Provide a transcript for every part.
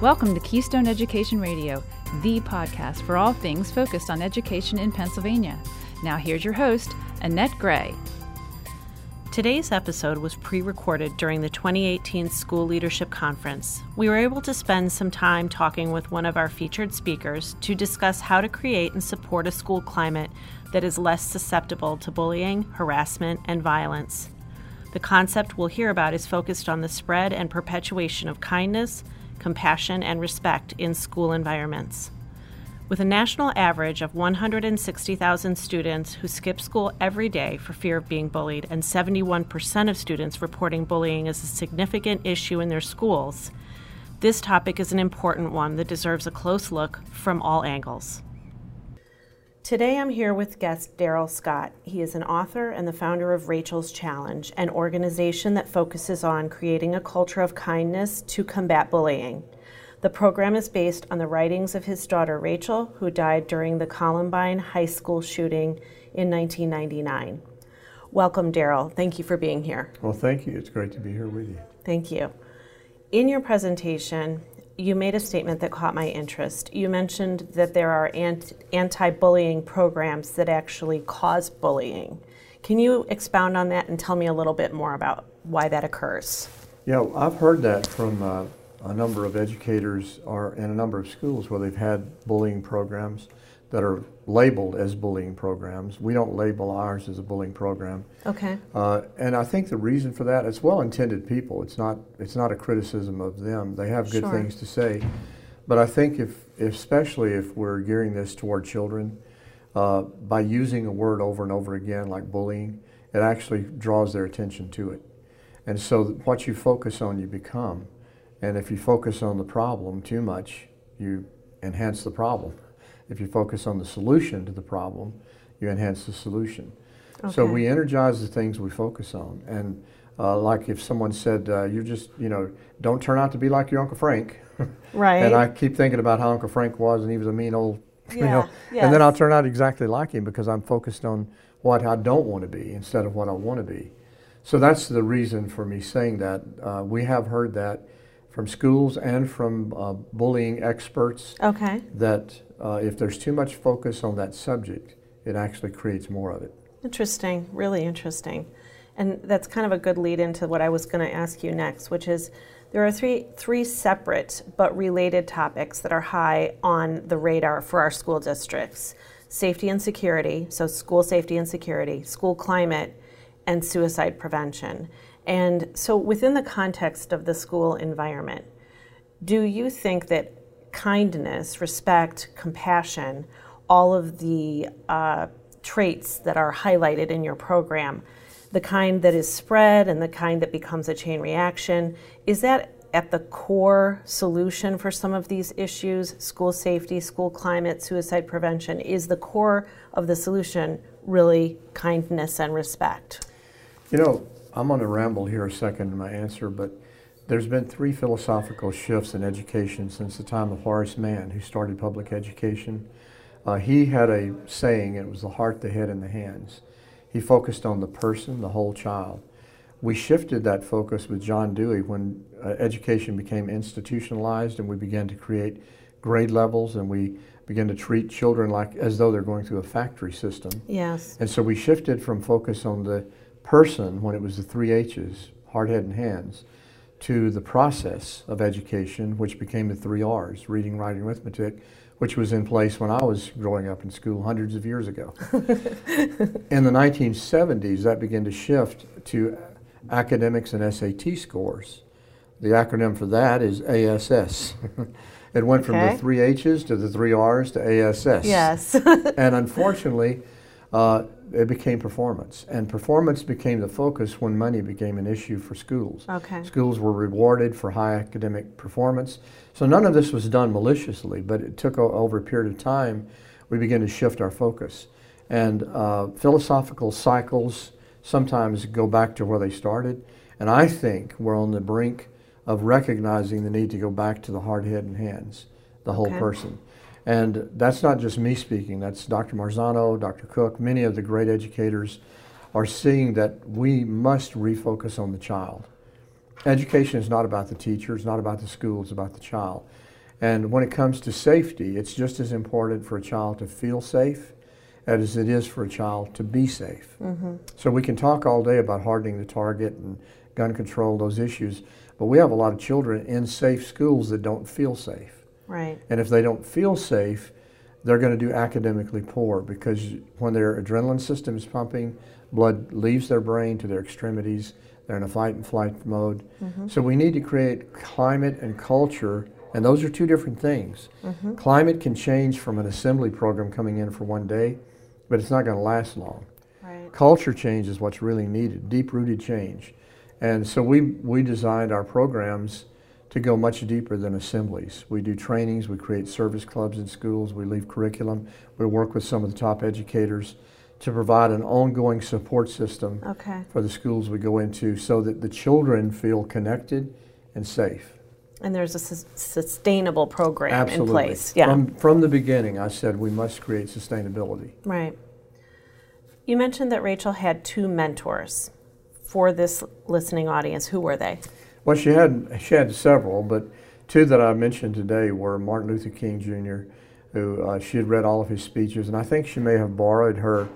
Welcome to Keystone Education Radio, the podcast for all things focused on education in Pennsylvania. Now, here's your host, Annette Gray. Today's episode was pre recorded during the 2018 School Leadership Conference. We were able to spend some time talking with one of our featured speakers to discuss how to create and support a school climate that is less susceptible to bullying, harassment, and violence. The concept we'll hear about is focused on the spread and perpetuation of kindness, compassion, and respect in school environments. With a national average of 160,000 students who skip school every day for fear of being bullied, and 71% of students reporting bullying as a significant issue in their schools, this topic is an important one that deserves a close look from all angles. Today I'm here with guest Darrell Scott. He is an author and the founder of Rachel's Challenge, an organization that focuses on creating a culture of kindness to combat bullying. The program is based on the writings of his daughter Rachel, who died during the Columbine High School shooting in 1999. Welcome, Darrell. Thank you for being here. Well, thank you. It's great to be here with you. Thank you. In your presentation, you made a statement that caught my interest. You mentioned that there are anti bullying programs that actually cause bullying. Can you expound on that and tell me a little bit more about why that occurs? Yeah, I've heard that from uh, a number of educators are in a number of schools where they've had bullying programs that are labeled as bullying programs. We don't label ours as a bullying program. Okay. Uh, and I think the reason for that, it's well-intended people. It's not, it's not a criticism of them. They have good Sure. things to say. But I think if, especially if we're gearing this toward children, uh, by using a word over and over again like bullying, it actually draws their attention to it. And so what you focus on, you become. And if you focus on the problem too much, you enhance the problem. If you focus on the solution to the problem, you enhance the solution. So we energize the things we focus on. And uh, like if someone said, uh, you're just, you know, don't turn out to be like your Uncle Frank. Right. and I keep thinking about how Uncle Frank was, and he was a mean old, you Yeah, know. And then. I'll turn out exactly like him because I'm focused on what I don't want to be instead of what I want to be. So that's the reason for me saying that. Uh, we have heard that from schools and from uh, bullying experts okay. that uh, if there's too much focus on that subject, it actually creates more of it. Interesting, really interesting. And that's kind of a good lead into what I was going to ask you next, which is there are three three separate but related topics that are high on the radar for our school districts. Safety and security, so school safety and security, school climate, and suicide prevention. And so within the context of the school environment, do you think that kindness, respect, compassion, all of the uh, traits that are highlighted in your program, the kind that is spread and the kind that becomes a chain reaction, is that at the core solution for some of these issues? School safety, school climate, suicide prevention, is the core of the solution really kindness and respect? You know, I'm going to ramble here a second in my answer, but there's been three philosophical shifts in education since the time of Horace Mann, who started public education. Uh, he had a saying, it was the heart, the head, and the hands. He focused on the person, the whole child. We shifted that focus with John Dewey when uh, education became institutionalized and we began to create grade levels and we began to treat children like as though they're going through a factory system. Yes. And so we shifted from focus on the person when it was the three H's, heart, head, and hands, to the process of education, which became the three R's, reading, writing, arithmetic, which was in place when I was growing up in school hundreds of years ago. in the 1970s, that began to shift to academics and SAT scores. The acronym for that is ASS. it went from the three H's to the three R's to ASS Yes. and unfortunately, uh, it became performance. And performance became the focus when money became an issue for schools. Okay. Schools were rewarded for high academic performance. So none of this was done maliciously, but it took over a period of time, we began to shift our focus. And uh, philosophical cycles sometimes go back to where they started. And I think we're on the brink of recognizing the need to go back to the hard head and hands, the whole Okay. person. And that's not just me speaking, that's Dr. Marzano, Dr. Cook, many of the great educators are seeing that we must refocus on the child. Education is not about the teacher, it's not about the school, it's about the child. And when it comes to safety, it's just as important for a child to feel safe as it is for a child to be safe. Mm-hmm. So we can talk all day about hardening the target and gun control, those issues, but we have a lot of children in safe schools that don't feel safe. Right. And if they don't feel safe, they're going to do academically poor because when their adrenaline system is pumping, blood leaves their brain to their extremities. They're in a fight and flight mode. Mm-hmm. So we need to create climate and culture, and those are two different things. Mm-hmm. Climate can change from an assembly program coming in for one day, but it's not going to last long. Right. Culture change is what's really needed, deep rooted change. And so we, we designed our programs to go much deeper than assemblies. We do trainings, we create service clubs in schools, we leave curriculum, we work with some of the top educators to provide an ongoing support system okay. for the schools we go into so that the children feel connected and safe. And there's a su- sustainable program Absolutely. in place. Yeah. From, from the beginning, I said we must create sustainability. Right. You mentioned that Rachel had two mentors for this listening audience. Who were they? Well, she had she had several, but two that I mentioned today were Martin Luther King Jr., who uh, she had read all of his speeches, and I think she may have borrowed her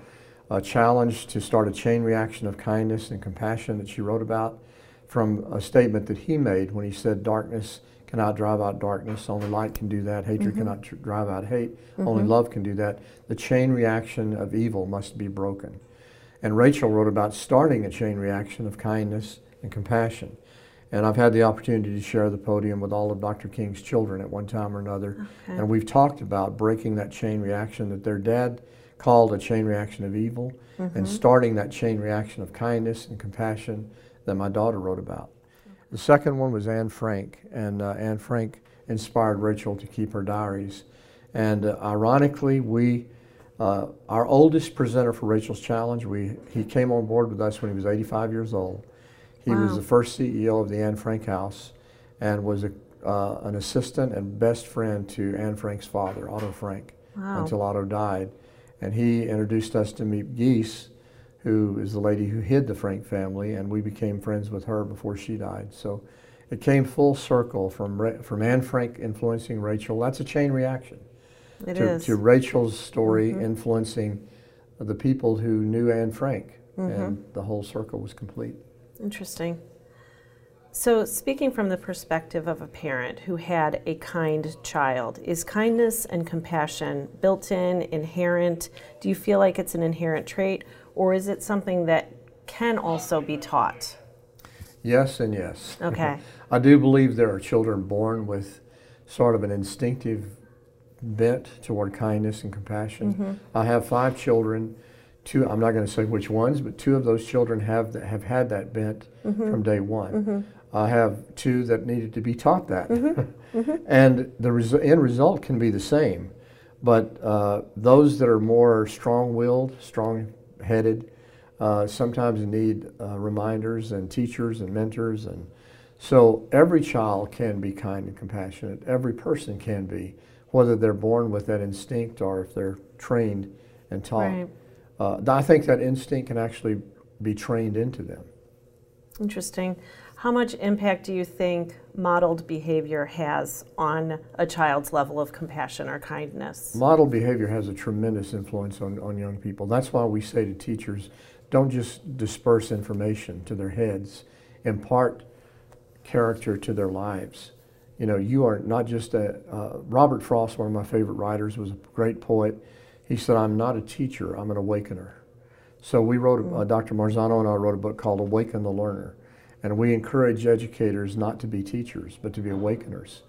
uh, challenge to start a chain reaction of kindness and compassion that she wrote about from a statement that he made when he said, "Darkness cannot drive out darkness; only light can do that. Hatred mm-hmm. cannot tr- drive out hate; mm-hmm. only love can do that. The chain reaction of evil must be broken." And Rachel wrote about starting a chain reaction of kindness and compassion. And I've had the opportunity to share the podium with all of Dr. King's children at one time or another. Okay. And we've talked about breaking that chain reaction that their dad called a chain reaction of evil mm-hmm. and starting that chain reaction of kindness and compassion that my daughter wrote about. The second one was Anne Frank, and uh, Anne Frank inspired Rachel to keep her diaries. And uh, ironically, we, uh, our oldest presenter for Rachel's Challenge, we, he came on board with us when he was 85 years old. He wow. was the first CEO of the Anne Frank House and was a, uh, an assistant and best friend to Anne Frank's father, Otto Frank, wow. until Otto died. And he introduced us to Miep Gies, who is the lady who hid the Frank family, and we became friends with her before she died. So it came full circle from, from Anne Frank influencing Rachel. That's a chain reaction. It to, is. to Rachel's story mm-hmm. influencing the people who knew Anne Frank, mm-hmm. and the whole circle was complete. Interesting. So, speaking from the perspective of a parent who had a kind child, is kindness and compassion built in, inherent? Do you feel like it's an inherent trait, or is it something that can also be taught? Yes, and yes. Okay. I do believe there are children born with sort of an instinctive bent toward kindness and compassion. Mm-hmm. I have five children two i'm not going to say which ones but two of those children have that, have had that bent mm-hmm. from day one mm-hmm. i have two that needed to be taught that mm-hmm. mm-hmm. and the res- end result can be the same but uh, those that are more strong-willed strong-headed uh, sometimes need uh, reminders and teachers and mentors and so every child can be kind and compassionate every person can be whether they're born with that instinct or if they're trained and taught right uh, I think that instinct can actually be trained into them. Interesting. How much impact do you think modeled behavior has on a child's level of compassion or kindness? Modeled behavior has a tremendous influence on, on young people. That's why we say to teachers don't just disperse information to their heads, impart character to their lives. You know, you are not just a. Uh, Robert Frost, one of my favorite writers, was a great poet he said, I'm not a teacher, I'm an awakener. So we wrote, uh, mm. Dr. Marzano and I wrote a book called Awaken the Learner. And we encourage educators not to be teachers, but to be awakeners.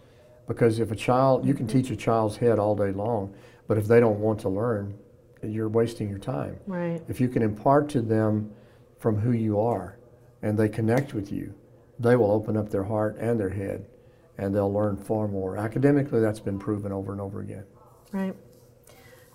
Because if a child, you can teach a child's head all day long, but if they don't want to learn, you're wasting your time. Right. If you can impart to them from who you are and they connect with you, they will open up their heart and their head and they'll learn far more. Academically, that's been proven over and over again. Right.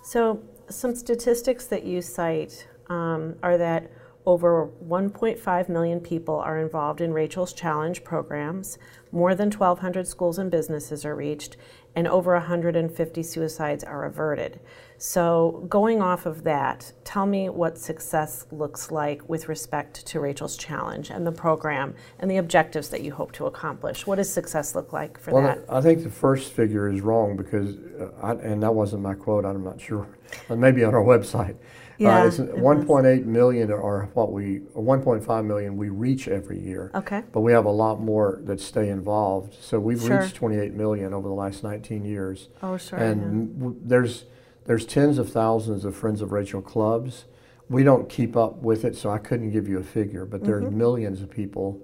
So, some statistics that you cite um, are that Over 1.5 million people are involved in Rachel's Challenge programs. More than 1,200 schools and businesses are reached, and over 150 suicides are averted. So, going off of that, tell me what success looks like with respect to Rachel's Challenge and the program and the objectives that you hope to accomplish. What does success look like for well, that? I think the first figure is wrong because, uh, I, and that wasn't my quote, I'm not sure. Maybe on our website. Uh, yeah, uh, it's 1.8 million or what we, 1.5 million we reach every year. Okay. But we have a lot more that stay involved. So we've Sure. reached 28 million over the last 19 years. Oh, sure. and yeah. there's there's tens of thousands of Friends of Rachel clubs. We don't keep up with it, so I couldn't give you a figure, but there's Mm-hmm. millions of people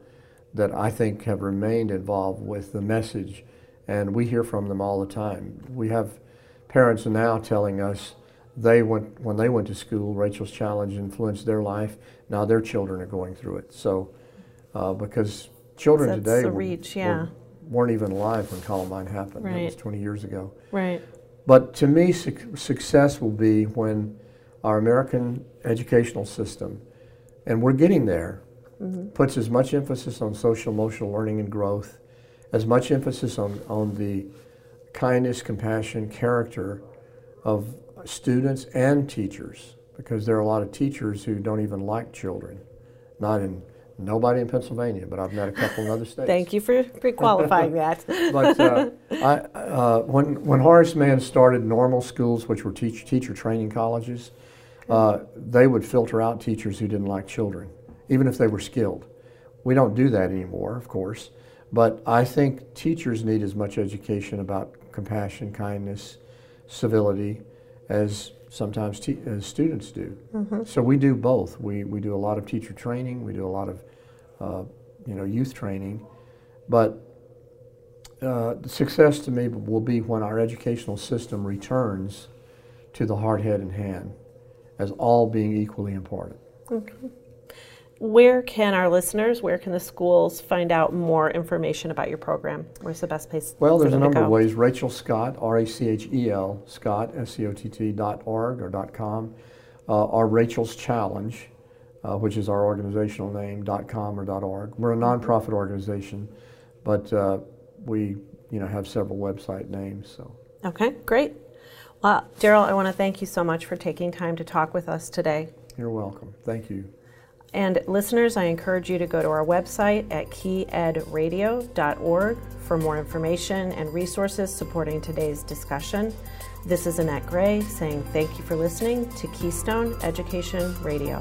that I think have remained involved with the message, and we hear from them all the time. We have parents now telling us they went when they went to school. Rachel's Challenge influenced their life. Now their children are going through it. So uh, because children That's today reach, were- yeah. weren't even alive when Columbine happened. That was Right. 20 years ago. Right. But to me, suc success will be when our American educational system, and we're getting there, puts as much emphasis on social emotional learning and growth, as much emphasis on, on the kindness, compassion, character of students and teachers, because there are a lot of teachers who don't even like children. Not in nobody in Pennsylvania, but I've met a couple in other states Thank you for pre-qualifying that. but uh, I, uh, when, when Horace Mann started normal schools, which were teach, teacher training colleges, uh, they would filter out teachers who didn't like children, even if they were skilled. We don't do that anymore, of course, but I think teachers need as much education about compassion, kindness, civility as sometimes as students do. So we do both. We, we do a lot of teacher training, we do a lot of uh, you know, youth training, but uh, the success to me will be when our educational system returns to the heart, head, and hand as all being equally important. Where can our listeners, where can the schools find out more information about your program? Where's the best place? Well, there's a number of ways. Rachel Scott, R A C H E L, Scott, S C O T T dot org or dot com, uh, or Rachel's Challenge, uh, which is our organizational name, dot com or dot org. We're a nonprofit organization, but uh, we you know have several website names. So Okay, great. Well, Darrell, I want to thank you so much for taking time to talk with us today. you're welcome. Thank you. And listeners, I encourage you to go to our website at keyedradio.org for more information and resources supporting today's discussion. This is Annette Gray saying thank you for listening to Keystone Education Radio.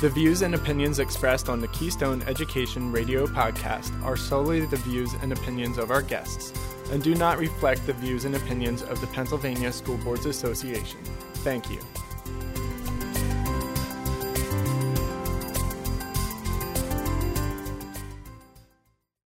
The views and opinions expressed on the Keystone Education Radio podcast are solely the views and opinions of our guests and do not reflect the views and opinions of the Pennsylvania School Boards Association. Thank you.